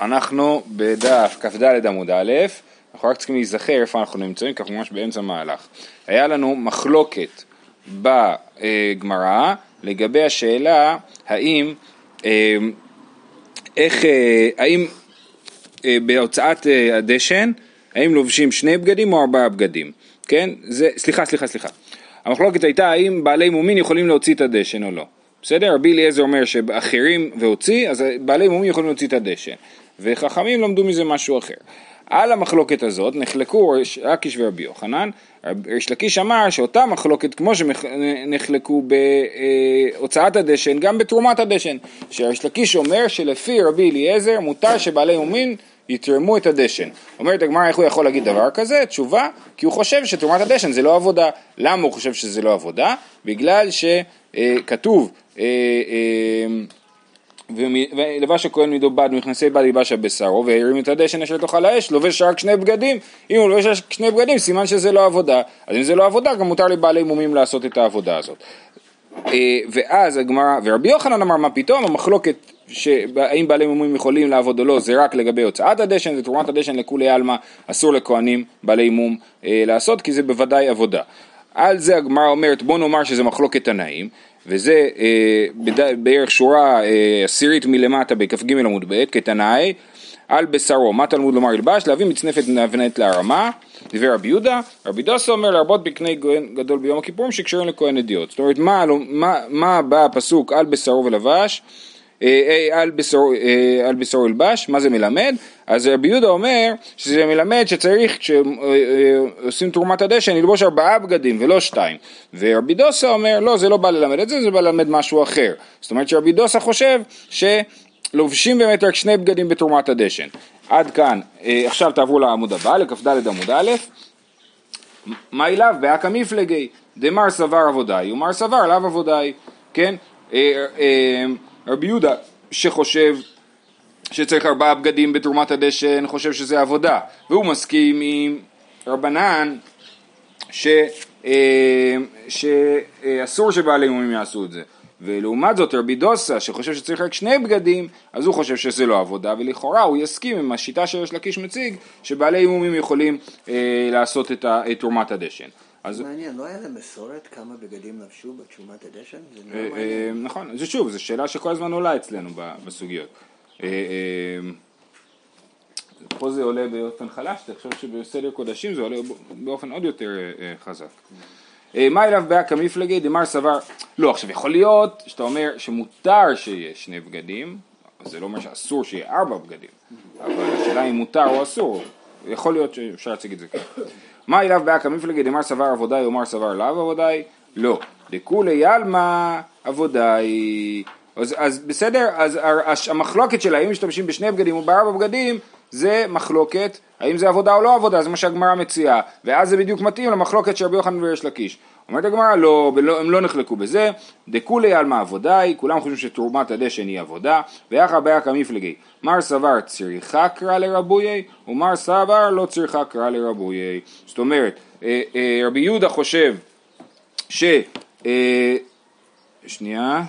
אנחנו בדף כ"ד עמוד א', אנחנו רק צריכים להיזכר איפה אנחנו נמצאים, כי אנחנו ממש באמצע מהלך. היה לנו מחלוקת בגמרא לגבי השאלה האם, אה, איך, אה, האם אה, בהוצאת הדשן, האם לובשים שני בגדים או ארבעה בגדים, כן? זה, סליחה, סליחה, סליחה. המחלוקת הייתה האם בעלי מומין יכולים להוציא את הדשן או לא. בסדר? רבי אליעזר אומר שאחרים והוציא, אז בעלי מומין יכולים להוציא את הדשן. וחכמים למדו מזה משהו אחר. על המחלוקת הזאת נחלקו ריש ורבי יוחנן, ריש לקיש אמר שאותה מחלוקת כמו שנחלקו בהוצאת הדשן, גם בתרומת הדשן, שריש לקיש אומר שלפי רבי אליעזר מותר שבעלי מומין יתרמו את הדשן. אומרת הגמרא איך הוא יכול להגיד דבר כזה? תשובה, כי הוא חושב שתרומת הדשן זה לא עבודה. למה הוא חושב שזה לא עבודה? בגלל שכתוב אה, אה, ולבש הכהן מידו בד ומכנסי בד ילבש על בשרו והרים את הדשן אשר תאכל האש לובש רק שני בגדים. אם הוא לובש שני בגדים סימן שזה לא עבודה. אז אם זה לא עבודה גם מותר לבעלי מומים לעשות את העבודה הזאת. אה, ואז הגמרא ורבי יוחנן אמר מה פתאום? המחלוקת שהאם בעלי מומים יכולים לעבוד או לא זה רק לגבי הוצאת הדשן זה תרומת הדשן לכולי עלמא אסור לכהנים בעלי מום אה, לעשות כי זה בוודאי עבודה. על זה הגמרא אומרת בוא נאמר שזה מחלוקת תנאים וזה אה, בערך שורה אה, עשירית מלמטה בכ"ג עמוד ב' כתנאי על בשרו, מה תלמוד לומר ילבש? להביא מצנפת נבנית להרמה, דבר רבי יהודה, רבי דוסה אומר להרבות בקני גדול ביום הכיפורים שקשרים לכהן אדיוט. זאת אומרת, מה, מה, מה בא הפסוק על בשרו ולבש? אה, אה, על אה, על בשרו ילבש, מה זה מלמד? אז רבי יהודה אומר שזה מלמד שצריך כשעושים תרומת הדשן ללבוש ארבעה בגדים ולא שתיים ורבי דוסה אומר לא זה לא בא ללמד את זה זה בא ללמד משהו אחר זאת אומרת שרבי דוסה חושב שלובשים באמת רק שני בגדים בתרומת הדשן עד כאן עכשיו תעברו לעמוד הבא לכ"ד עמוד א' מה אליו באקא מפלגי דמר סבר עבודאי ומר סבר לאו עבודאי כן רבי יהודה שחושב שצריך ארבעה בגדים בתרומת הדשן, חושב שזה עבודה, והוא מסכים עם רבנן ש, אה, שאסור שבעלי מומים יעשו את זה. ולעומת זאת רבי דוסה שחושב שצריך רק שני בגדים אז הוא חושב שזה לא עבודה ולכאורה הוא יסכים עם השיטה שיש לקיש מציג שבעלי מומים יכולים אה, לעשות את תרומת הדשן. אז... מעניין, לא היה להם מסורת כמה בגדים לבשו בתשומת הדשן? אה, אה, נכון, זה שוב, זו שאלה שכל הזמן עולה אצלנו בסוגיות. אה, פה זה עולה באופן חלש, תחשוב שבסדר קודשים זה עולה באופן עוד יותר חזק. מה אליו באקא מפלגי דמר סבר, לא עכשיו יכול להיות שאתה אומר שמותר שיהיה שני בגדים, זה לא אומר שאסור שיהיה ארבע בגדים, אבל השאלה אם מותר או אסור, יכול להיות שאפשר להציג את זה ככה. מה אליו באקא מפלגי דמר סבר עבודאי ומר סבר לאו עבודאי? לא. דכולי עלמא עבודאי. אז, אז בסדר, אז המחלוקת של האם משתמשים בשני בגדים או בארבע בגדים זה מחלוקת האם זה עבודה או לא עבודה, זה מה שהגמרא מציעה ואז זה בדיוק מתאים למחלוקת של רבי יוחנן וריש לקיש אומרת הגמרא לא, הם לא נחלקו בזה, דכולי עלמא עבודאי, כולם חושבים שתרומת הדשן היא עבודה, ויחר באקא מפלגי, מר סבר צריכה קרא לרבויי, ומר סבר לא צריכה קרא לרבויי. זאת אומרת, אה, אה, רבי יהודה חושב ש... אה, שנייה,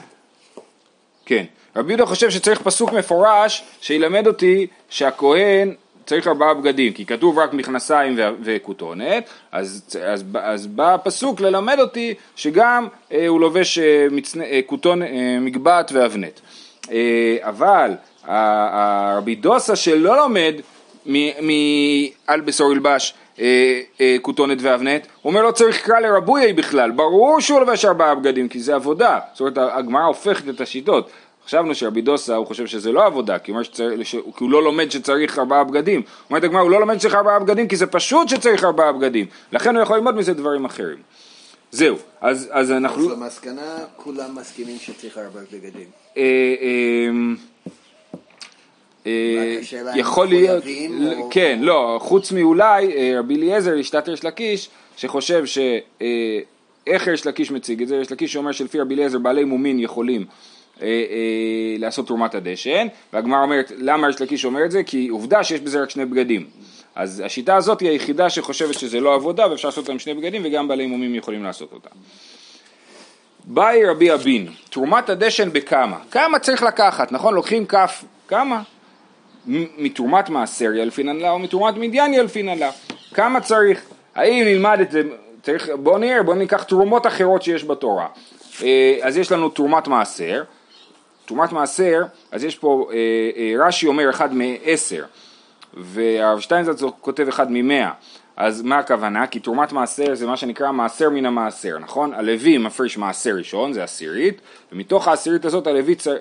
כן, רבי יהודה חושב שצריך פסוק מפורש שילמד אותי שהכהן צריך ארבעה בגדים, כי כתוב רק מכנסיים וכותונת, אז, אז, אז בא הפסוק ללמד אותי שגם אה, הוא לובש אה, מצנ... אה, כותון, אה, מגבעת ואבנט. אה, אבל הרבי דוסה שלא לומד מעל בשור ילבש אה, אה, כותונת ואבנט, הוא אומר לא צריך קרא לרבויי בכלל, ברור שהוא לובש ארבעה בגדים כי זה עבודה, זאת אומרת הגמרא הופכת את השיטות, חשבנו שרבי דוסה הוא חושב שזה לא עבודה, כי הוא, שצריך, כי הוא לא לומד שצריך ארבעה בגדים. אומרת הגמרא, הוא לא לומד שצריך ארבעה בגדים כי זה פשוט שצריך ארבעה בגדים. לכן הוא יכול ללמוד מזה דברים אחרים. זהו, אז, אז אנחנו... אז למסקנה כולם מסכימים שצריך ארבעה בגדים. אה, אה, אה, יכול להיות, כן, לא, חוץ מאולי רבי אליעזר, לשתת ריש לקיש, שחושב ש... איך ריש לקיש מציג את זה? ריש לקיש אומר שלפי רבי אליעזר בעלי מומין יכולים אה, אה, לעשות תרומת הדשן, והגמרא אומרת, למה יש לקיש אומר את זה? כי עובדה שיש בזה רק שני בגדים. אז השיטה הזאת היא היחידה שחושבת שזה לא עבודה ואפשר לעשות אותם שני בגדים וגם בעלי מומים יכולים לעשות אותה. באי רבי אבין, תרומת הדשן בכמה? כמה צריך לקחת, נכון? לוקחים כף, כמה? מתרומת מעשר ילפינן לה או מתרומת מדיין ילפינן לה. כמה צריך? האם נלמד את זה, צריך, בואו נראה, בואו ניקח תרומות אחרות שיש בתורה. אה, אז יש לנו תרומת מעשר, תרומת מעשר, אז יש פה, אה, אה, רש"י אומר אחד מעשר, והרב שטיינזלץ כותב אחד ממאה. אז מה הכוונה? כי תרומת מעשר זה מה שנקרא מעשר מן המעשר, נכון? הלוי מפריש מעשר ראשון, זה עשירית, ומתוך העשירית הזאת הלוי צר...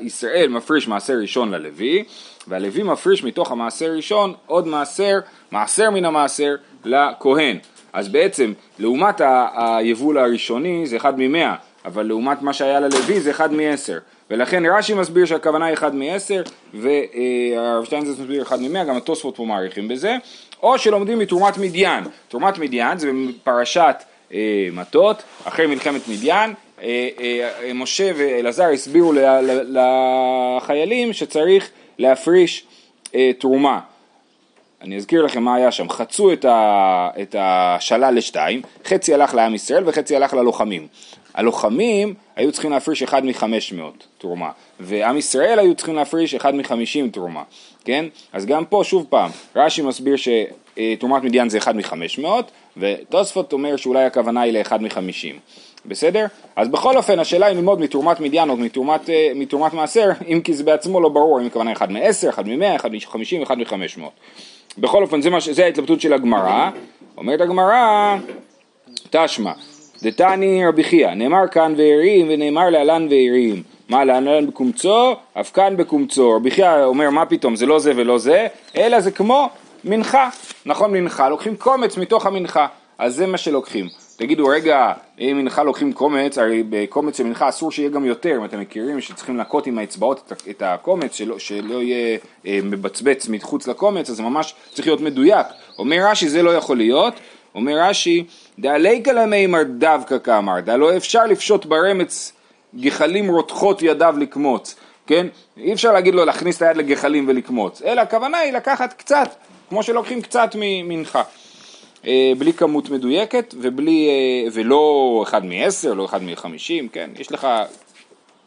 ישראל מפריש מעשר ראשון ללוי, והלוי מפריש מתוך המעשר ראשון עוד מעשר, מעשר מן המעשר לכהן. אז בעצם, לעומת היבול הראשוני זה אחד ממאה, אבל לעומת מה שהיה ללוי זה אחד מעשר. ולכן רש"י מסביר שהכוונה היא אחד מעשר, והרב שטיינזרץ מסביר אחד ממאה, גם התוספות פה מעריכים בזה. או שלומדים מתרומת מדיין. תרומת מדיין זה בפרשת אה, מטות, אחרי מלחמת מדיין. אה, אה, משה ואלעזר הסבירו לחיילים שצריך להפריש אה, תרומה. אני אזכיר לכם מה היה שם, חצו את, ה, את השלל לשתיים, חצי הלך לעם ישראל וחצי הלך ללוחמים. הלוחמים היו צריכים להפריש אחד מחמש מאות תרומה, ועם ישראל היו צריכים להפריש אחד מחמישים תרומה, כן? אז גם פה שוב פעם, רש"י מסביר שתרומת מדיין זה אחד מחמש מאות, ותוספות אומר שאולי הכוונה היא לאחד מחמישים. בסדר? אז בכל אופן השאלה היא ללמוד מתרומת מדיין או מתרומת, אה, מתרומת מעשר, אם כי זה בעצמו לא ברור אם הכוונה אחד מעשר, אחד ממאה, אחד מחמישים, אחד מחמש מאות. בכל אופן, זה, מה, זה ההתלבטות של הגמרא. אומרת הגמרא, תשמע, דתני רבי חייא, נאמר כאן והרים ונאמר להלן והרים. מה להלן בקומצו? אף כאן בקומצו. רבי חייא אומר, מה פתאום, זה לא זה ולא זה, אלא זה כמו מנחה. נכון, מנחה, לוקחים קומץ מתוך המנחה. אז זה מה שלוקחים. תגידו, רגע, אם מנחה לוקחים קומץ, הרי בקומץ של מנחה אסור שיהיה גם יותר, אם אתם מכירים שצריכים לנקות עם האצבעות את, הקומץ, שלא, שלא יהיה אה, מבצבץ מחוץ לקומץ, אז זה ממש צריך להיות מדויק. אומר רש"י, זה לא יכול להיות. אומר רש"י, דעליקא למימר דווקא כאמר, דלא אפשר לפשוט ברמץ גחלים רותחות ידיו לקמוץ, כן? אי אפשר להגיד לו להכניס את היד לגחלים ולקמוץ, אלא הכוונה היא לקחת קצת, כמו שלוקחים קצת ממנחה. אה, בלי כמות מדויקת ובלי, אה, ולא אחד מעשר, לא אחד מחמישים, כן? יש לך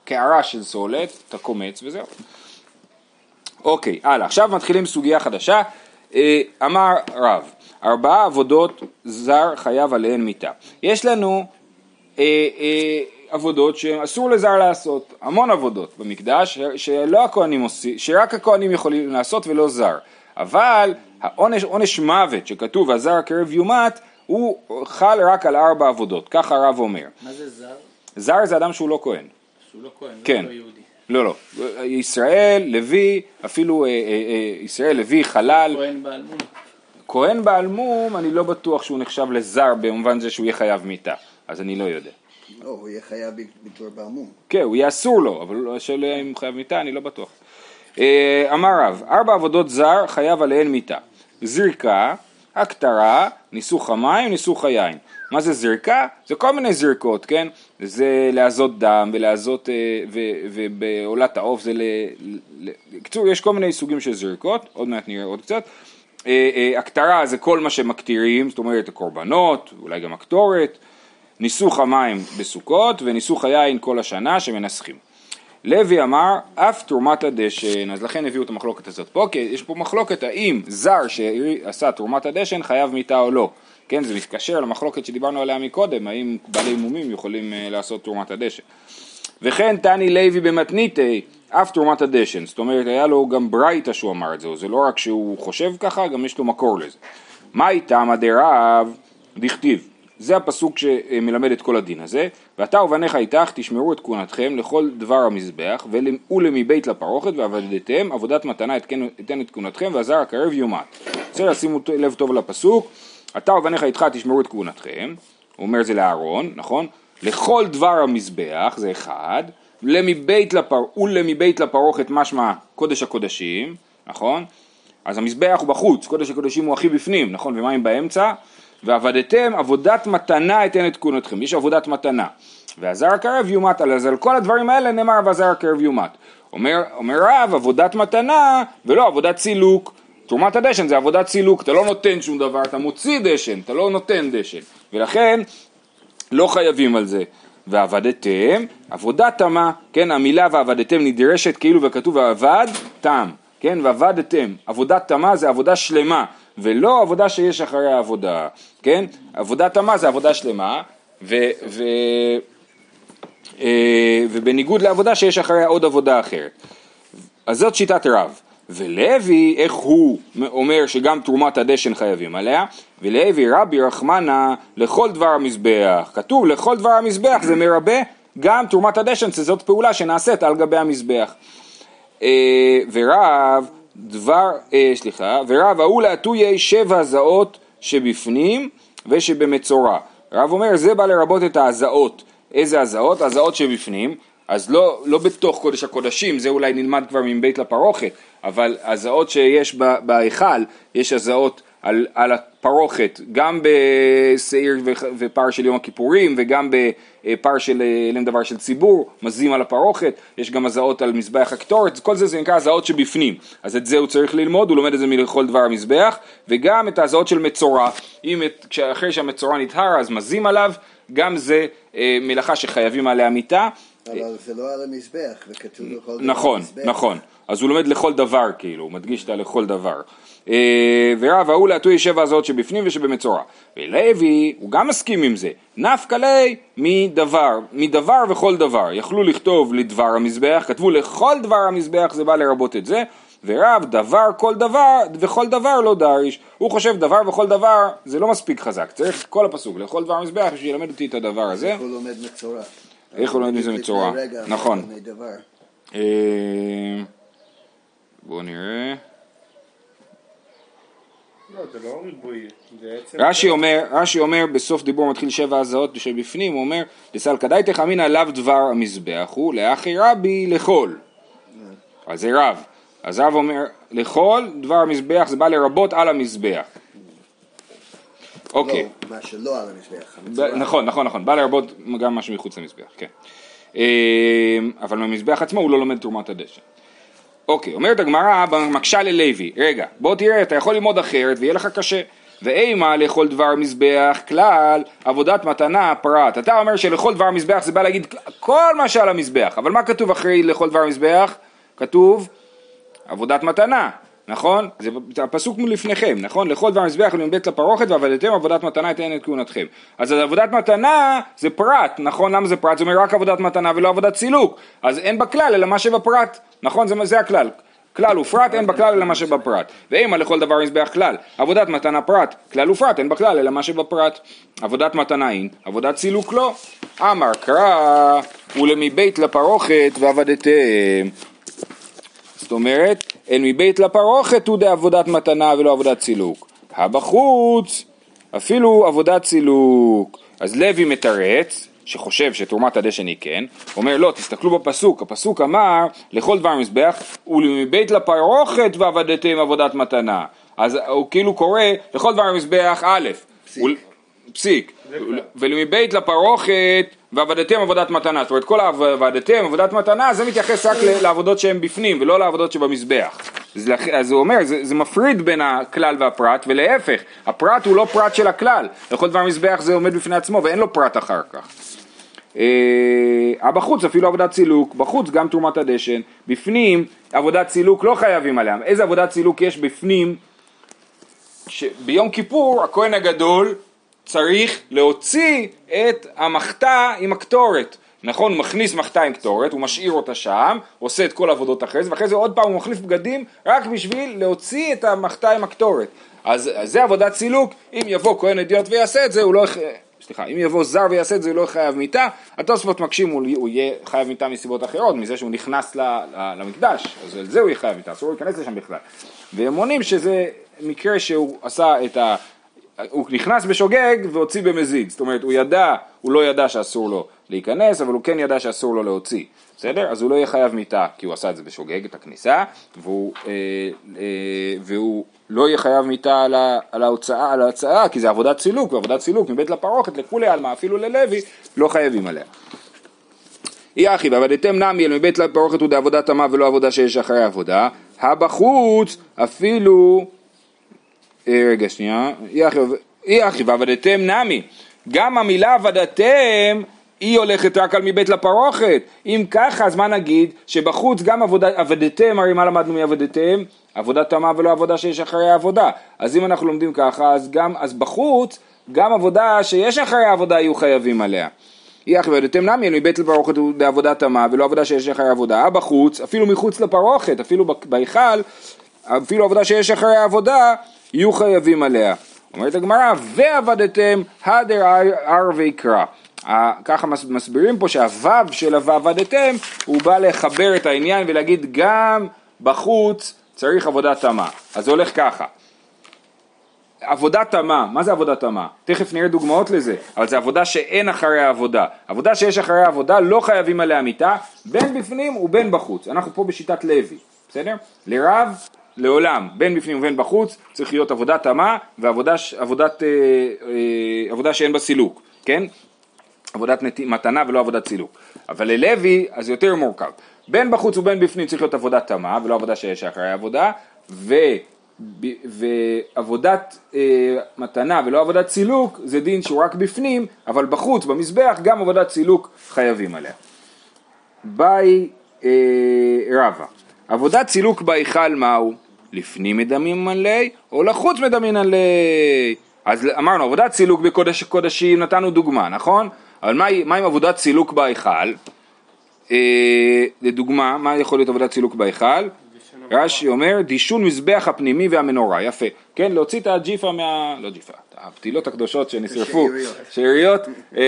קערה של סולת, אתה קומץ וזהו. אוקיי, הלאה, עכשיו מתחילים סוגיה חדשה. אה, אמר רב, ארבעה עבודות זר חייב עליהן מיתה. יש לנו אה, אה, עבודות שאסור לזר לעשות, המון עבודות במקדש, שלא הכהנים עושים, שרק הכהנים יכולים לעשות ולא זר. אבל העונש, עונש מוות שכתוב הזר הקרב יומת, הוא חל רק על ארבע עבודות, ככה הרב אומר. מה זה זר? זר זה אדם שהוא לא כהן. שהוא לא כהן, כן. לא יהודי. לא, לא. ישראל, לוי, אפילו אה, אה, אה, ישראל, לוי, חלל. כהן בעל מום. כהן בעל מום, אני לא בטוח שהוא נחשב לזר במובן זה שהוא יהיה חייב מיתה. אז אני לא יודע. לא, הוא יהיה חייב בתור בעמום. כן, הוא יהיה אסור לו, אבל השאלה אם הוא חייב מיתה, אני לא בטוח. אה, אמר רב, ארבע עבודות זר חייב עליהן מיתה. זריקה, הקטרה, ניסוך המים, ניסוך היין. מה זה זריקה? זה כל מיני זריקות, כן? זה להזות דם ולהזות, אה, ובעולת העוף זה ל... ל- בקיצור, יש כל מיני סוגים של זריקות, עוד מעט נראה עוד קצת. אה, אה, הקטרה זה כל מה שמקטירים, זאת אומרת הקורבנות, אולי גם הקטורת. ניסוך המים בסוכות וניסוך היין כל השנה שמנסחים. לוי אמר אף תרומת הדשן, אז לכן הביאו את המחלוקת הזאת פה, כי יש פה מחלוקת האם זר שעשה תרומת הדשן חייב מיתה או לא. כן, זה מתקשר למחלוקת שדיברנו עליה מקודם, האם בעלי מומים יכולים אה, לעשות תרומת הדשן. וכן תני לוי במתניתי אף תרומת הדשן, זאת אומרת היה לו גם ברייתא שהוא אמר את זה, זה לא רק שהוא חושב ככה, גם יש לו מקור לזה. מה איתם הדרב דכתיב, זה הפסוק שמלמד את כל הדין הזה, ואתה ובניך איתך תשמרו את כהונתכם לכל דבר המזבח ול- ולמבית לפרוכת ועבדתם עבודת מתנה אתן את כהונתכם והזר הקרב יומת. בסדר, שימו לב טוב לפסוק, אתה ובניך איתך תשמרו את כהונתכם, הוא אומר זה לאהרון, נכון? לכל דבר המזבח, זה אחד, למבית לפר... ולמבית לפרוכת משמע קודש הקודשים, נכון? אז המזבח הוא בחוץ, קודש הקודשים הוא הכי בפנים, נכון? ומים באמצע? ועבדתם עבודת מתנה אתן את כהונתכם, יש עבודת מתנה. והזר הקרב יומת, אז על כל הדברים האלה נאמר והזר הקרב יומת. אומר, אומר רב, עבודת מתנה ולא עבודת סילוק. תרומת הדשן זה עבודת סילוק, אתה לא נותן שום דבר, אתה מוציא דשן, אתה לא נותן דשן. ולכן לא חייבים על זה. ועבדתם, עבודה תמה, כן, המילה ועבדתם נדרשת כאילו וכתוב ועבד תם, כן, ועבדתם, עבודת תמה זה עבודה שלמה, ולא עבודה שיש אחרי העבודה, כן, עבודת תמה זה עבודה שלמה, ו, ו, אה, ובניגוד לעבודה שיש אחריה עוד עבודה אחרת. אז זאת שיטת רב. ולוי, איך הוא אומר שגם תרומת הדשן חייבים עליה? ולוי רבי רחמנה לכל דבר המזבח. כתוב לכל דבר המזבח זה מרבה גם תרומת הדשן, שזאת פעולה שנעשית על גבי המזבח. אה, ורב דבר, אה, סליחה, ורב ההוא להטויי שבע זעות שבפנים ושבמצורע. רב אומר זה בא לרבות את ההזעות. איזה הזעות? הזעות שבפנים. אז לא, לא בתוך קודש הקודשים, זה אולי נלמד כבר מבית לפרוכת, אבל הזעות שיש בהיכל, יש הזעות על, על הפרוכת, גם בשעיר ופר של יום הכיפורים וגם בפר של אלם דבר של ציבור, מזים על הפרוכת, יש גם הזעות על מזבח הקטורת, כל זה זה נקרא הזעות שבפנים, אז את זה הוא צריך ללמוד, הוא לומד את זה מלכל דבר המזבח, וגם את ההזעות של מצורע, אם את, אחרי שהמצורע נטהר אז מזים עליו, גם זה אה, מלאכה שחייבים עליה מיתה. אבל זה לא על המזבח, וכתוב לכל דבר נכון, המזבח. נכון. אז הוא לומד לכל דבר, כאילו, הוא מדגיש את הלכל דבר. אה, ורב ההוא להטוי שבע הזאת שבפנים ושבמצורע. ולוי, הוא גם מסכים עם זה, נפקא ליה מדבר, מדבר וכל דבר. יכלו לכתוב לדבר המזבח, כתבו לכל דבר המזבח, זה בא לרבות את זה. ורב דבר כל דבר וכל דבר לא דריש. הוא חושב דבר וכל דבר זה לא מספיק חזק, צריך כל הפסוק, לכל דבר המזבח בשביל ללמד אותי את הדבר הזה. איך הוא לומד מצורע? איך הוא לומד מזה מצורע? נכון. בואו נראה. לא, לא ריבוי. רש"י אומר, רש"י אומר בסוף דיבור מתחיל שבע הזעות שבפנים, הוא אומר לסלקא דייתך אמינא לאו דבר המזבח הוא לאחי רבי לכל. אז זה רב. אז רב אומר לכל דבר המזבח זה בא לרבות על המזבח. אוקיי. לא, מה שלא על המזבח. נכון, נכון, נכון, בא לרבות גם משהו מחוץ למזבח, כן. אה, אבל במזבח עצמו הוא לא לומד תרומת הדשן. אוקיי, אומרת הגמרא במקשה ללוי, רגע, בוא תראה, אתה יכול ללמוד אחרת ויהיה לך קשה. ואימה לכל דבר מזבח כלל עבודת מתנה פרט. אתה אומר שלכל דבר מזבח זה בא להגיד כל מה שעל המזבח, אבל מה כתוב אחרי לכל דבר מזבח? כתוב עבודת מתנה, נכון? זה הפסוק מלפניכם, נכון? לכל דבר מזבח מבית לפרוכת ועבדתם עבודת מתנה אתן את כהונתכם. אז עבודת מתנה זה פרט, נכון? למה זה פרט? זה אומר רק עבודת מתנה ולא עבודת סילוק. אז אין בכלל אלא מה שבפרט, נכון? זה, זה הכלל. כלל ופרט אין בכלל אלא מה שבפרט. ואימה לכל דבר מזבח כלל. עבודת מתנה פרט, כלל ופרט אין בכלל אלא מה שבפרט. עבודת מתנה אין, עבודת סילוק לא. אמר קרא ולמבית לפרוכת ועבדתם. זאת אומרת, אין מבית לפרוכת הוא דעבודת מתנה ולא עבודת סילוק. הבחוץ, אפילו עבודת סילוק. אז לוי מתרץ, שחושב שתרומת הדשן היא כן, אומר לא, תסתכלו בפסוק, הפסוק אמר לכל דבר מזבח ולמבית לפרוכת ועבדתם עבודת מתנה. אז הוא כאילו קורא לכל דבר מזבח א', פסיק. ול- פסיק. ולמבית לפרוכת ועבדתם עבודת מתנה, זאת אומרת כל העבדתם עבודת מתנה זה מתייחס רק לעבודות שהן בפנים ולא לעבודות שבמזבח. אז, אז הוא אומר זה, זה מפריד בין הכלל והפרט ולהפך, הפרט הוא לא פרט של הכלל, לכל דבר מזבח זה עומד בפני עצמו ואין לו פרט אחר כך. אה, בחוץ אפילו עבודת סילוק, בחוץ גם תרומת הדשן, בפנים עבודת סילוק לא חייבים עליה, איזה עבודת סילוק יש בפנים שביום כיפור הכהן הגדול צריך להוציא את המחתה עם הקטורת. נכון, הוא מכניס מחתה עם קטורת, הוא משאיר אותה שם, עושה את כל העבודות אחרי זה, ואחרי זה עוד פעם הוא מחליף בגדים רק בשביל להוציא את המחתה עם הקטורת. אז, אז זה עבודת סילוק, אם יבוא כהן אדיוט ויעשה את זה, הוא לא... יח- סליחה, אם יבוא זר ויעשה את זה, הוא לא חייב מיתה. התוספות מקשים, הוא, יהיה חייב מיתה מסיבות אחרות, מזה שהוא נכנס למקדש, אז על זה הוא יהיה חייב מיתה, אסור להיכנס לשם בכלל. והם עונים שזה מקרה שהוא עשה את ה... הוא נכנס בשוגג והוציא במזיד, זאת אומרת הוא ידע, הוא לא ידע שאסור לו להיכנס, אבל הוא כן ידע שאסור לו להוציא, בסדר? אז הוא לא יהיה חייב מיתה, כי הוא עשה את זה בשוגג, את הכניסה, והוא, אה, אה, והוא לא יהיה חייב מיתה על, ה- על ההוצאה, על ההצעה, כי זה עבודת סילוק, ועבודת סילוק מבית לפרוכת לכולי עלמא, אפילו ללוי, לא חייבים עליה. אי אחי ועבדתם נמי אל מבית לפרוכת הוא דעבודת תמה ולא עבודה שיש אחרי עבודה, הבחוץ אפילו רגע שנייה, אי אחי- ועבדתם נמי, גם המילה עבדתם היא הולכת רק על מבית לפרוכת. אם ככה, אז מה נגיד? שבחוץ גם עבודה, עבדתם, הרי מה למדנו מעבדתם? עבודה תמה ולא עבודה שיש אחרי העבודה. אז אם אנחנו לומדים ככה, אז גם, אז בחוץ, גם עבודה שיש אחרי העבודה יהיו חייבים עליה. היא עבדתם נמי מבית לפרוכת לעבודה תמה ולא עבודה שיש אחרי העבודה. בחוץ, אפילו מחוץ לפרוכת, אפילו בהיכל, אפילו עבודה שיש אחרי העבודה, יהיו חייבים עליה. אומרת הגמרא, ועבדתם הדר הר ויקרא. ככה מסבירים פה שהוו של הוועבדתם הוא בא לחבר את העניין ולהגיד גם בחוץ צריך עבודה תמה. אז זה הולך ככה. עבודה תמה, מה זה עבודה תמה? תכף נראה דוגמאות לזה, אבל זה עבודה שאין אחרי העבודה. עבודה שיש אחרי העבודה לא חייבים עליה מיתה, בין בפנים ובין בחוץ. אנחנו פה בשיטת לוי, בסדר? לרב לעולם, בין בפנים ובין בחוץ, צריך להיות עבודה תמה ועבודה עבודת, אה, אה, עבודה שאין בה סילוק, כן? עבודת נת... מתנה ולא עבודת סילוק. אבל ללוי, אז יותר מורכב. בין בחוץ ובין בפנים צריך להיות עבודת תמה ולא עבודה שיש אחרי העבודה, ו... ועבודת אה, מתנה ולא עבודת סילוק זה דין שהוא רק בפנים, אבל בחוץ, במזבח, גם עבודת סילוק חייבים עליה. ביי אה, רבה, עבודת סילוק בהיכל מהו? לפנים מדמים עלי או לחוץ מדמים עלי? אז אמרנו עבודת סילוק בקודש קודשים נתנו דוגמה נכון? אבל מה, מה עם עבודת סילוק בהיכל? אה, לדוגמה מה יכול להיות עבודת סילוק בהיכל? רש"י אומר דישון מזבח הפנימי והמנורה, יפה, כן, להוציא את הג'יפה מה... לא ג'יפה, הפתילות הקדושות שנשרפו, שאריות, אה, אה,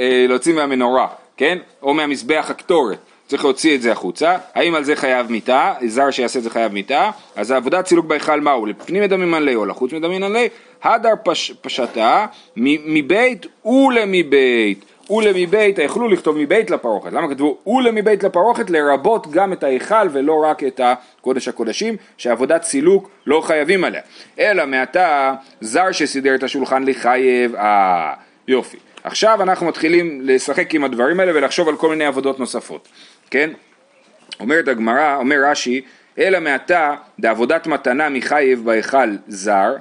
אה, להוציא מהמנורה, כן, או מהמזבח הקטורת, צריך להוציא את זה החוצה, האם על זה חייב מיתה, זר שיעשה את זה חייב מיתה, אז העבודת סילוק בהיכל מהו, לפנים מדמים עלי או לחוץ מדמים עלי, הדר פש, פשטה מבית ולמבית. ולמבית, יכלו לכתוב מבית לפרוכת, למה כתבו ולמבית לפרוכת? לרבות גם את ההיכל ולא רק את הקודש הקודשים, שעבודת סילוק לא חייבים עליה, אלא מעתה זר שסידר את השולחן לחייב, אה יופי. עכשיו אנחנו מתחילים לשחק עם הדברים האלה ולחשוב על כל מיני עבודות נוספות, כן? אומרת הגמרא, אומר רש"י, אלא מעתה דעבודת מתנה מחייב בהיכל זר,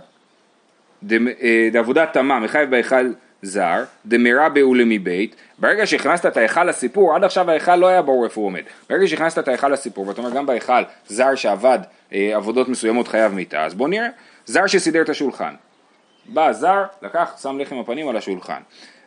אה, דעבודת תמה מחייב בהיכל זר, דמרבה ולמבית, ברגע שהכנסת את ההיכל לסיפור, עד עכשיו ההיכל לא היה ברור איפה הוא עומד, ברגע שהכנסת את ההיכל לסיפור, ואתה אומר גם בהיכל זר שעבד אה, עבודות מסוימות חייב מיתה, אז בוא נראה, זר שסידר את השולחן, בא זר, לקח, שם לחם הפנים על השולחן,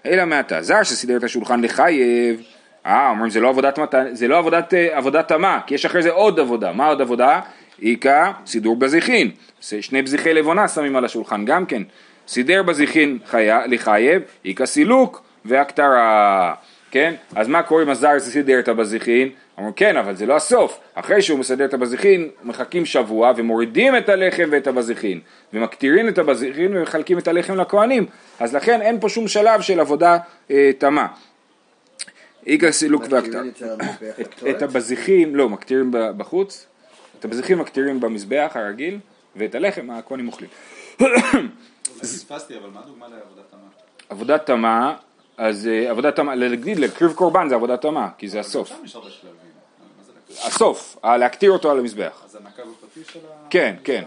אלא מעתה, זר שסידר את השולחן לחייב, אה, אומרים זה לא עבודת מתן, זה לא עבודת, אה, עבודת תמה, כי יש אחרי זה עוד עבודה, מה עוד עבודה? איכה סידור בזיחין, שני בזיחי לבונה שמים על השולחן גם כן, סידר בזיחין לחייב, איכה סילוק והקטרה, כן? אז מה קורה אם הזר סידר את הבזיחין? אמרו כן, אבל זה לא הסוף, אחרי שהוא מסדר את הבזיחין, מחכים שבוע ומורידים את הלחם ואת הבזיחין, ומקטירים את הבזיחין ומחלקים את הלחם לכהנים, אז לכן אין פה שום שלב של עבודה אה, תמה. איגה סילוק והקטרה. את הבזיחין, לא, מקטירים בחוץ, את הבזיחין מקטירים במזבח הרגיל, ואת הלחם הכהנים אוכלים. פספסתי, אבל מה הדוגמה לעבודת תמה? עבודת תמה, אז אה, עבודת תמה, להגיד, להקריב קורבן זה עבודת תמה, כי זה הסוף. הסוף, להקטיר אותו על המזבח. אז הנקה בפטיש של ה... כן, כן.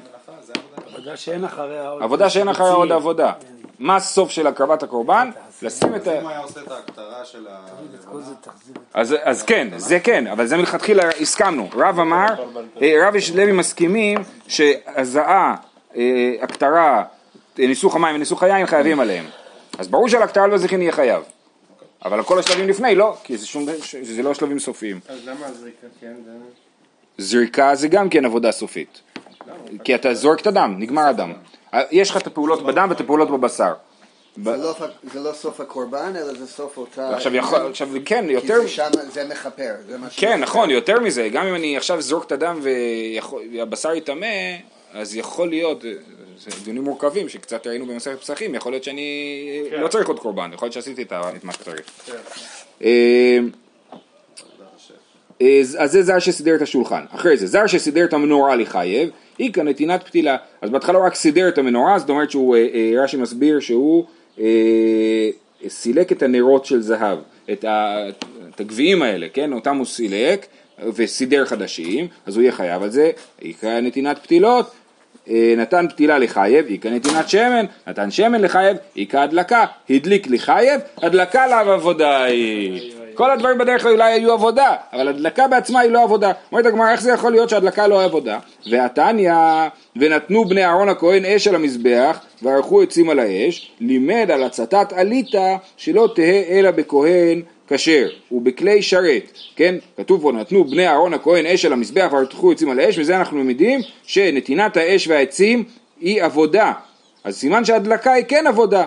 עבודה שאין אחריה עוד... עבודה שאין אחריה עוד עבודה. מה הסוף של הקרבת הקורבן? לשים את אז ה... אם הוא היה עושה את ההקטרה של ה... אז, אז כן, זה כן, אבל זה מלכתחילה הסכמנו. רב אמר, אה, רב יש לוי מסכימים שהזעה, אה, הקטרה, אה, ניסוך המים וניסוך היין חייבים עליהם. אז ברור שעל הקטרה והזכין יהיה חייב. אבל על כל השלבים לפני לא, כי זה, שום, זה לא שלבים סופיים. אז למה הזריקה כן? זריקה זה גם כן עבודה סופית. כי אתה זורק את הדם, נגמר הדם. יש לך את הפעולות בדם ואת הפעולות בבשר. זה לא- זה לא סוף הקורבן, אלא זה סוף אותה... עכשיו, יכול, עכשיו כן, כי יותר, זה שם, זה מכפר. זה מה כן שמכפר. נכון, יותר מזה, גם אם אני עכשיו זורק את הדם והבשר יטמא, אז יכול להיות, זה דיונים מורכבים שקצת ראינו במסכת פסחים, יכול להיות שאני לא צריך עוד קורבן, יכול להיות שעשיתי את מה שצריך. אה, אז אז זה זר שסידר את השולחן. אחרי זה, זר שסידר את המנורה לחייב, היא כאן נתינת פתילה. אז בהתחלה הוא רק סידר את המנורה, זאת אומרת שהוא, אה, אה, רש"י מסביר שהוא אה, סילק את הנרות של זהב, את, הגביעים האלה, כן? אותם הוא סילק וסידר חדשים, אז הוא יהיה חייב על זה, כאן נתינת פתילות, אה, נתן פתילה לחייב, איכא נתינת שמן, נתן שמן לחייב, איכא הדלקה, הדליק לחייב, הדלקה לאו עבודה היא. כל הדברים בדרך כלל אולי היו עבודה, אבל הדלקה בעצמה היא לא עבודה. אומרת הגמרא, איך זה יכול להיות שהדלקה לא עבודה? והתניא, ונתנו בני אהרון הכהן אש על המזבח, וערכו עצים על האש, לימד על הצתת עליתא שלא תהא אלא בכהן כשר ובכלי שרת, כן? כתוב פה נתנו בני אהרון הכהן אש על המזבח וערכו עצים על האש, וזה אנחנו למדים שנתינת האש והעצים היא עבודה. אז סימן שהדלקה היא כן עבודה.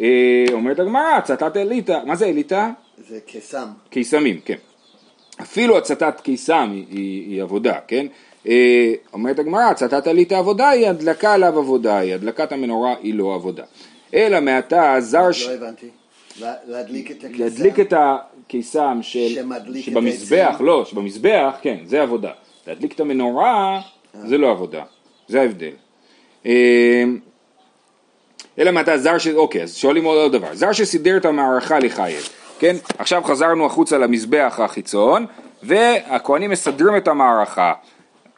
אה, אומרת הגמרא, הצתת אליטה, מה זה אליטה? זה קסם. קיסמים, כן. אפילו הצתת קיסם היא, היא, היא עבודה, כן? אה, אומרת הגמרא, הצתת עלית העבודה היא הדלקה עליו עבודה, היא הדלקת המנורה היא לא עבודה. אלא מעתה זר... ש... לא הבנתי. לה- להדליק את הקסם. להדליק את הקיסם של... שמדליק את שבמזבח? לא, שבמזבח, כן, זה עבודה. להדליק את המנורה, זה לא עבודה. זה ההבדל. אה, אלא מעתה זר ש... אוקיי, אז שואלים עוד דבר. זר שסידר את המערכה לחייב, כן? עכשיו חזרנו החוצה למזבח החיצון, והכהנים מסדרים את המערכה.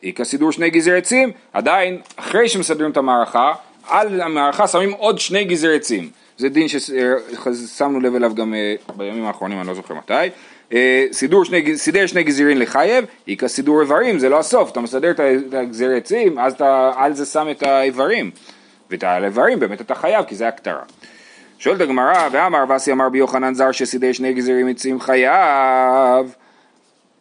איכא סידור שני גזרי עצים, עדיין, אחרי שמסדרים את המערכה, על המערכה שמים עוד שני גזרי עצים. זה דין ששמנו לב אליו גם אה, בימים האחרונים, אני לא זוכר מתי. אה, סידור שני, סידר שני גזירים לחייב, איכא סידור איברים, זה לא הסוף, אתה מסדר את ה- את הגזרי עצים, אז אתה על זה שם את האיברים. ואת האיברים באמת אתה חייב, כי זה הקטרה. שואלת הגמרא, ואמר ואסי אמר ביוחנן זר שסידר שני גזירים עצים חייב.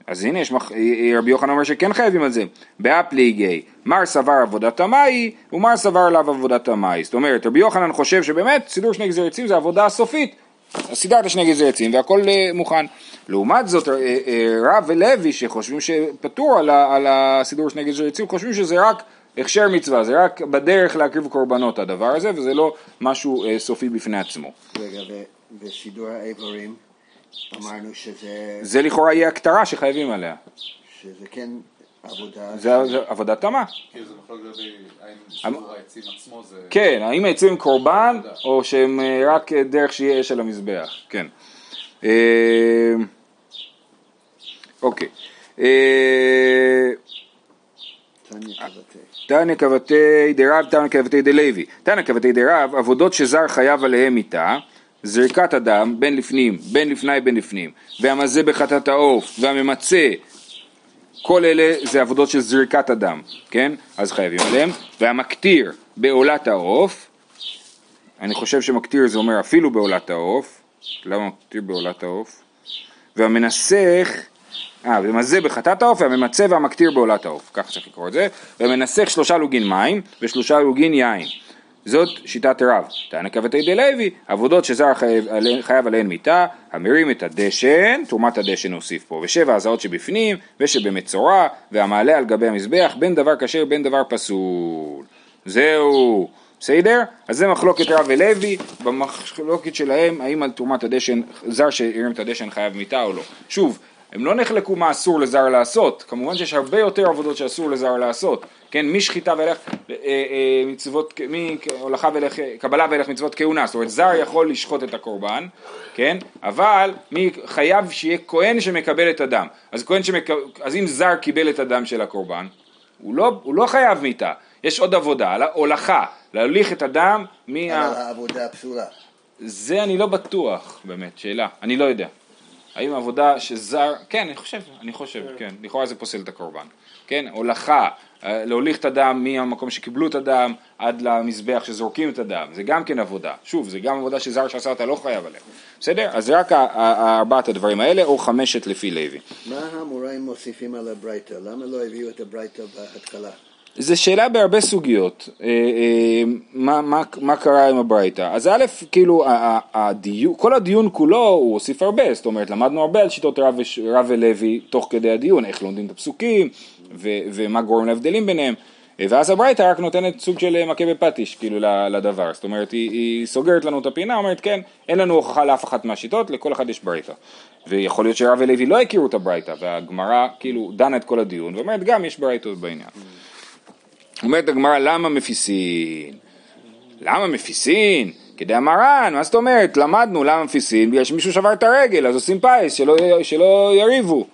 אז הנה יש, מח... רבי יוחנן אומר שכן חייבים על זה. באפליגי, מר סבר עבודת המאי, ומר סבר עליו עבודת המאי. זאת אומרת, רבי יוחנן חושב שבאמת סידור שני גזרי עצים זה עבודה הסופית. אז סידרת שני גזרי עצים והכל אה, מוכן. לעומת זאת, אה, אה, רב ולוי שחושבים שפטור על, ה... על הסידור שני גזרי עצים, חושבים שזה רק הכשר מצווה, זה רק בדרך להקריב קורבנות הדבר הזה, וזה לא משהו אה, סופי בפני עצמו. רגע, ו- וסידור האיברים, אמרנו שזה, זה לכאורה יהיה הקטרה שחייבים עליה. שזה כן עבודה. זה, זה עבודת תמה. כאילו זה מחלוק לגבי האם אמ- שיעור העצים עצמו זה... כן, האם העצים קורבן או שהם אה, רק אה, דרך שיהיה אש על המזבח, כן. אה, אוקיי. אה, תניא כבתי. תנא כבתי דרב, תנא כבתי דלוי. תנא כבתי דרב, עבודות שזר חייב עליהם מיתה, זריקת אדם, בין לפנים, בין לפני בין לפנים, והמזה בחטאת העוף, והממצה, כל אלה זה עבודות של זריקת אדם, כן? אז חייבים עליהם. והמקטיר בעולת העוף, אני חושב שמקטיר זה אומר אפילו בעולת העוף, למה מקטיר בעולת העוף? והמנסח, אה, ומזה בחטאת העוף, והממצה והמקטיר בעולת העוף, ככה צריך לקרוא את זה, והמנסח שלושה לוגין מים ושלושה לוגין יין. זאת שיטת רב. תנא כבתי דלוי, עבודות שזר חייב, עליהן- מיתה, המרים את הדשן, תרומת הדשן נוסיף פה, ושבע הזעות שבפנים, ושבמצורע, והמעלה על גבי המזבח, בין דבר כשר בין דבר פסול. זהו. בסדר? אז זה מחלוקת רב ולוי, במחלוקת שלהם האם על תרומת הדשן, זר שהרים את הדשן חייב מיתה או לא. שוב, הם לא נחלקו מה אסור לזר לעשות, כמובן שיש הרבה יותר עבודות שאסור לזר לעשות, כן, משחיטה ואילך אה, אה, מצוות, מהולכה ואילך, קבלה ואילך מצוות כהונה, זאת אומרת זר יכול לשחוט את הקורבן, כן, אבל מי חייב שיהיה כהן שמקבל את הדם, אז כהן שמקבל, אז אם זר קיבל את הדם של הקורבן, הוא לא, הוא לא חייב מיתה, יש עוד עבודה, על ההולכה, להוליך את הדם מה... העבודה הפסולה. זה אני לא בטוח, באמת, שאלה, אני לא יודע. האם עבודה שזר, כן, אני חושב, אני חושב, כן, לכאורה זה פוסל את הקורבן. כן, הולכה, אה, להוליך את הדם מהמקום שקיבלו את הדם עד למזבח שזורקים את הדם, זה גם כן עבודה. שוב, זה גם עבודה שזר שעשה אתה לא חייב עליה. בסדר? אז רק ה- ה- ארבעת הדברים האלה, או חמשת לפי לוי. מה המוראים מוסיפים על הברייתא? למה לא הביאו את הברייתא בהתחלה? זו שאלה בהרבה סוגיות, אה, אה, מה, מה, מה קרה עם הברייתא. אז א', כאילו, ה- ה- הדיון, כל הדיון כולו הוא הוסיף הרבה, זאת אומרת, למדנו הרבה על שיטות רב, רב ולוי תוך כדי הדיון, איך לומדים את הפסוקים, ו, ומה גורם להבדלים ביניהם. אה, ואז הברייתא רק נותנת סוג של מכה בפטיש, כאילו, לדבר. זאת אומרת, היא, היא סוגרת לנו את הפינה, אומרת, כן, אין לנו הוכחה לאף אחת מהשיטות, לכל אחד יש ברייתא. ויכול להיות שרב ולוי לא הכירו את הברייתא, והגמרא, כאילו, דנה את כל הדיון, ואומרת, גם יש ברייתות בעניין. אומרת הגמרא, למה מפיסין? למה מפיסין? כדאמרן, מה זאת אומרת? למדנו למה מפיסין, בגלל שמישהו שבר את הרגל, אז עושים פיס, שלא, שלא יריבו.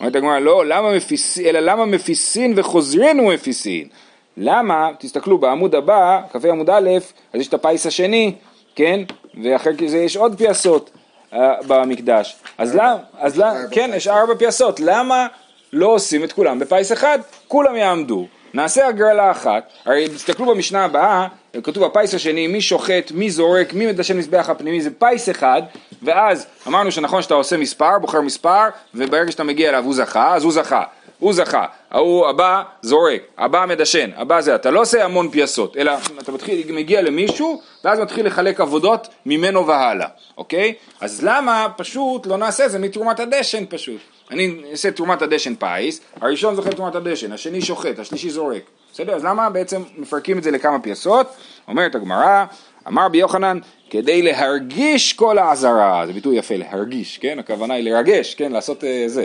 אומרת הגמרא, לא, למה מפיסין, אלא למה מפיסין וחוזרין הוא מפיסין. למה, תסתכלו בעמוד הבא, כ"ה עמוד א', אז יש את הפיס השני, כן, ואחרי זה יש עוד פייסות אה, במקדש. אז למה, אז למה, כן, יש ארבע פייסות, למה לא עושים את כולם בפיס אחד? כולם יעמדו. נעשה הגרלה אחת, הרי תסתכלו במשנה הבאה, כתוב הפיס השני, מי שוחט, מי זורק, מי מדשן מזבח הפנימי, זה פיס אחד, ואז אמרנו שנכון שאתה עושה מספר, בוחר מספר, וברגע שאתה מגיע אליו הוא זכה, אז הוא זכה. הוא זכה, ההוא הבא זורק, הבא מדשן, הבא זה, אתה לא עושה המון פייסות, אלא אתה מתחיל, מגיע למישהו, ואז מתחיל לחלק עבודות ממנו והלאה, אוקיי? אז למה פשוט לא נעשה זה מתרומת הדשן פשוט? אני אעשה תרומת הדשן פיס, הראשון זוכה תרומת הדשן, השני שוחט, השלישי זורק, בסדר? אז למה בעצם מפרקים את זה לכמה פייסות? אומרת הגמרא, אמר בי יוחנן, כדי להרגיש כל העזרה, זה ביטוי יפה, להרגיש, כן? הכוונה היא לרגש, כן? לעשות אה, זה.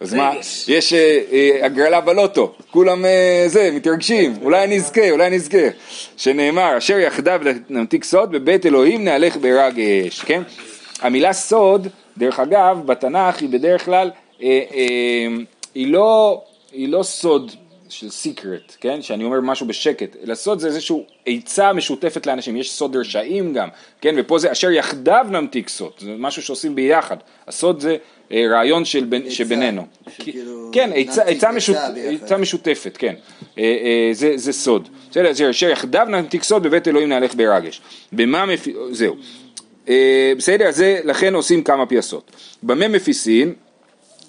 אז מה, יש אה, אה, הגרלה בלוטו, כולם זה, מתרגשים, אולי אני אזכה, אולי אני אזכה, שנאמר, אשר יחדיו נמתיק סוד, בבית אלוהים נהלך ברגש, כן? המילה סוד, דרך אגב, בתנ"ך היא בדרך כלל, אה, אה, היא לא, היא לא סוד של סיקרט, כן? שאני אומר משהו בשקט, אלא סוד זה איזושהי עצה משותפת לאנשים, יש סוד רשעים גם, כן? ופה זה אשר יחדיו נמתיק סוד, זה משהו שעושים ביחד, הסוד זה אה, רעיון של בין, עצה, שבינינו. שכאילו כן, עצה, עצה, משות, עצה משותפת, כן, אה, אה, זה, זה סוד, בסדר, אשר יחדיו נמתיק סוד בבית אלוהים נהלך ברגש, במה מפ... זהו, בסדר, אז זה, לכן עושים כמה פייסות, במה מפיסין,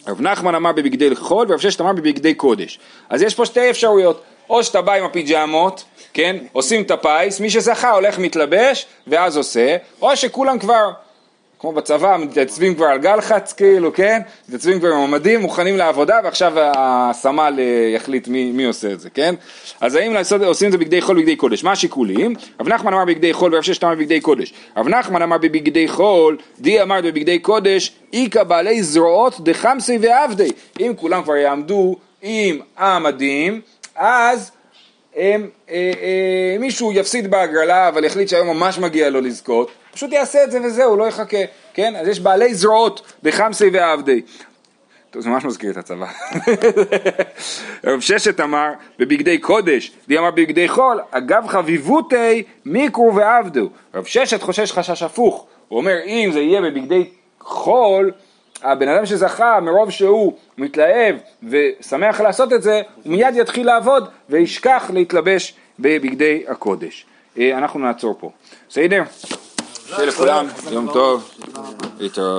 רב נחמן אמר בבגדי חול ורב ששת אמר בבגדי קודש. אז יש פה שתי אפשרויות, או שאתה בא עם הפיג'מות, כן, עושים את הפיס, מי שזכה הולך מתלבש ואז עושה, או שכולם כבר, כמו בצבא, מתייצבים כבר על גלחץ כאילו, כן, מתייצבים כבר עם המדים, מוכנים לעבודה ועכשיו הסמל אה, יחליט מי, מי עושה את זה, כן? אז האם לעשות, עושים את זה בגדי חול ובגדי קודש? מה השיקולים? רב נחמן אמר בגדי חול ורב ששת אמר בגדי קודש. רב נחמן אמר בבגדי חול, די אמר בבגדי קודש, איכא בעלי זרועות דחמסי ועבדי. אם כולם כבר יעמדו עם המדים, אז הם, אה, אה, מישהו יפסיד בהגרלה אבל יחליט שהיום ממש מגיע לו לזכות, פשוט יעשה את זה וזהו, לא יחכה, כן? אז יש בעלי זרועות בחמסי ועבדי. זה ממש מזכיר את הצבא. רב ששת אמר בבגדי קודש, די אמר בבגדי חול, אגב חביבותי מיקרו ועבדו. רב ששת חושש חשש הפוך, הוא אומר אם זה יהיה בבגדי חול, הבן אדם שזכה מרוב שהוא מתלהב ושמח לעשות את זה, הוא מיד יתחיל לעבוד וישכח להתלבש בבגדי הקודש. אה, אנחנו נעצור פה. בסדר? שיהיה לכולם, יום טוב, להתראות.